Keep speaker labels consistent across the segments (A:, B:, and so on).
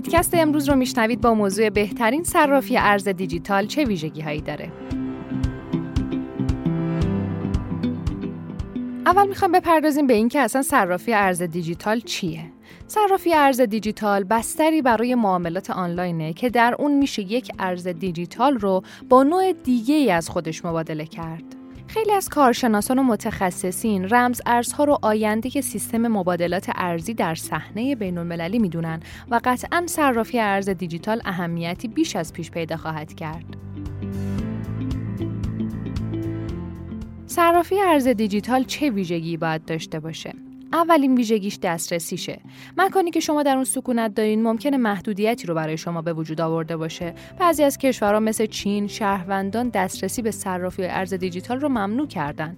A: بیتکست امروز رو میشنوید با موضوع بهترین صرافی ارز دیجیتال چه ویژگی هایی داره. اول می‌خوام بپردازیم به اینکه اصلا صرافی ارز دیجیتال چیه. صرافی ارز دیجیتال بستری برای معاملات آنلاینه که در اون میشه یک ارز دیجیتال رو با نوع دیگه ای از خودش مبادله کرد. خیلی از کارشناسان و متخصصین رمز ارزها رو آینده سیستم مبادلات ارزی در صحنه بین المللی می‌دونن و قطعا صرافی ارز دیجیتال اهمیتی بیش از پیش پیدا خواهد کرد. صرافی ارز دیجیتال چه ویژگی باید داشته باشه؟ اولین ویژگیش دسترسیشه. مکانی که شما در اون سکونت دارین ممکنه محدودیتی رو برای شما به وجود آورده باشه. بعضی از کشورها مثل چین شهروندان دسترسی به صرافی ارز دیجیتال رو ممنوع کردن.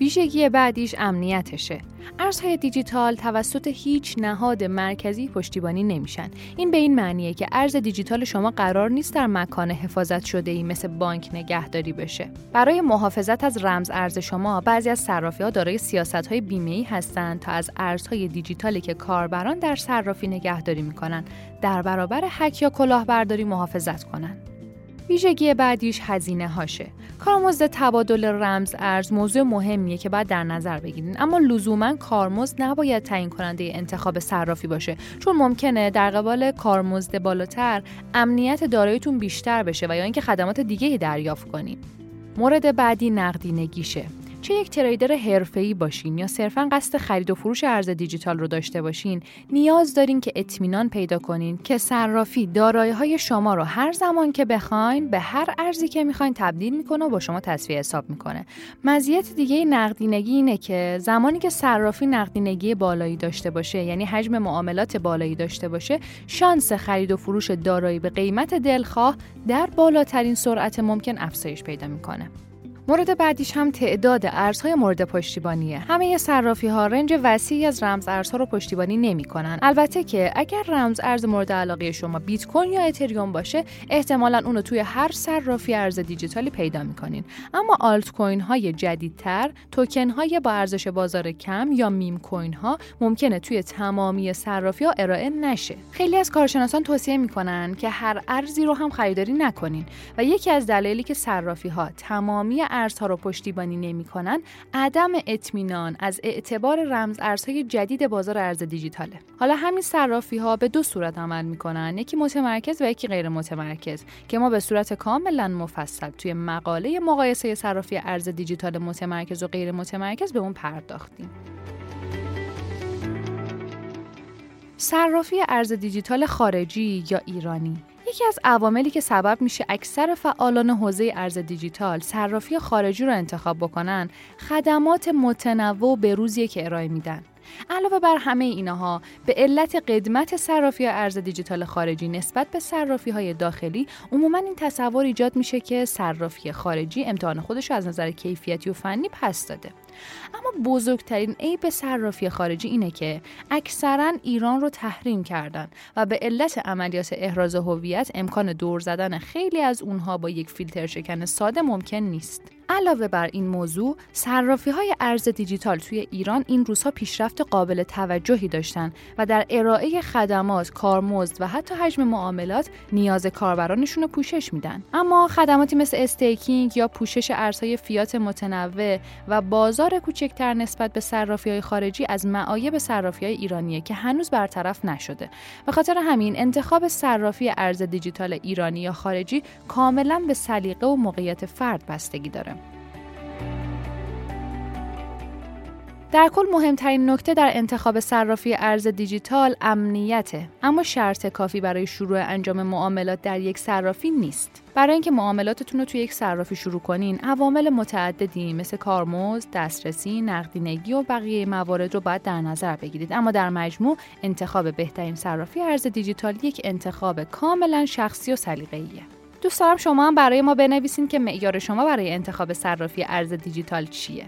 A: ویژگی بعدیش امنیتشه. ارزهای دیجیتال توسط هیچ نهاد مرکزی پشتیبانی نمیشن. این به این معنیه که ارز دیجیتال شما قرار نیست در مکان حفاظت شده ای مثل بانک نگهداری بشه. برای محافظت از رمز ارز شما، بعضی از صرافی ها دارای سیاست های هستند تا از ارزهای دیجیتالی که کاربران در صرافی نگهداری می‌کنن در برابر حک یا کلاهبرداری محافظت کنند. ویژگی بعدیش هزینه هاشه. کارمزد تبادل رمز ارز موضوع مهمیه که باید در نظر بگیرین اما لزوما کارمزد نباید تعیین کننده انتخاب صرافی باشه چون ممکنه در قبال کارمزد بالاتر امنیت داراییتون بیشتر بشه و یا اینکه خدمات دیگه دریافت کنید. مورد بعدی نقدینگیشه. چه یک تریدر حرفه‌ای باشین یا صرفا قصد خرید و فروش ارز دیجیتال رو داشته باشین نیاز دارین که اطمینان پیدا کنین که صرافی دارایی های شما رو هر زمان که بخواین به هر ارزی که می‌خواین تبدیل می‌کنه و با شما تصفیه حساب می‌کنه. مزیت دیگه نقدینگی اینه که زمانی که صرافی نقدینگی بالایی داشته باشه یعنی حجم معاملات بالایی داشته باشه شانس خرید و فروش دارایی به قیمت دلخواه در بالاترین سرعت ممکن افزایش پیدا می‌کنه. مورد بعدیش هم تعداد ارزهای مورد پشتیبانیه. همه صرافی ها رنج وسیعی از رمز ارزها رو پشتیبانی نمی‌کنن. البته که اگر رمز ارز مورد علاقه شما بیت کوین یا اتریوم باشه احتمالا اونو توی هر صرافی ارز دیجیتالی پیدا می‌کنین. اما آلت کوین های جدیدتر توکن های با ارزش بازار کم یا میم کوین ها ممکنه توی تمامی صرافی ها ارائه نشه. خیلی از کارشناسان توصیه می‌کنن که هر ارزی رو هم خریداری نکنین و یکی از دلایلی که صرافی ها تمامی ارزها رو پشتیبانی نمی‌کنن عدم اطمینان از اعتبار رمز ارزهای جدید بازار ارز دیجیتاله. حالا همین صرافی ها به دو صورت عمل می‌کنن یکی متمرکز و یکی غیر متمرکز که ما به صورت کاملا مفصل توی مقاله مقایسه صرافی ارز دیجیتال متمرکز و غیر متمرکز به اون پرداختیم. صرافی ارز دیجیتال خارجی یا ایرانی؟ یکی از عواملی که سبب میشه اکثر فعالان حوزه ارز دیجیتال صرافی خارجی رو انتخاب بکنن خدمات متنوع به روزیه که ارائه میدن. علاوه بر همه اینها به علت قدمت صرافی ارز دیجیتال خارجی نسبت به صرافی های داخلی عموما این تصور ایجاد میشه که صرافی خارجی امتحان خودش رو از نظر کیفیتی و فنی پس داده. اما بزرگترین عیب صرافی خارجی اینه که اکثرا ایران رو تحریم کردن و به علت عملیات احراز هویت امکان دور زدن خیلی از اونها با یک فیلتر شکن ساده ممکن نیست. علاوه بر این موضوع صرافی های ارز دیجیتال توی ایران این روزها پیشرفت قابل توجهی داشتن و در ارائه خدمات، کارمزد و حتی حجم معاملات نیاز کاربرانشون رو پوشش میدن. اما خدماتی مثل استیکینگ یا پوشش ارزهای فیات متنوع و بازار کوچکتر نسبت به صرافی های خارجی از معایب صرافی های ایرانیه که هنوز برطرف نشده. به خاطر همین انتخاب صرافی ارز دیجیتال ایرانی یا خارجی کاملا به سلیقه و موقعیت فرد بستگی داره. در کل مهمترین نکته در انتخاب صرافی ارز دیجیتال امنیته. اما شرط کافی برای شروع انجام معاملات در یک صرافی نیست. برای اینکه معاملاتتون رو توی یک صرافی شروع کنین عوامل متعددی مثل کارمزد دسترسی نقدینگی و بقیه موارد رو باید در نظر بگیرید. اما در مجموع انتخاب بهترین صرافی ارز دیجیتال یک انتخاب کاملا شخصی و سلیقه‌ایه. دوست دارم شما هم برای ما بنویسین که معیار شما برای انتخاب صرافی ارز دیجیتال چیه.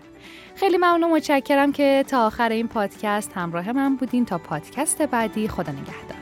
A: خیلی ممنون متشکرم که تا آخر این پادکست همراه من بودین. تا پادکست بعدی خدا نگهدار.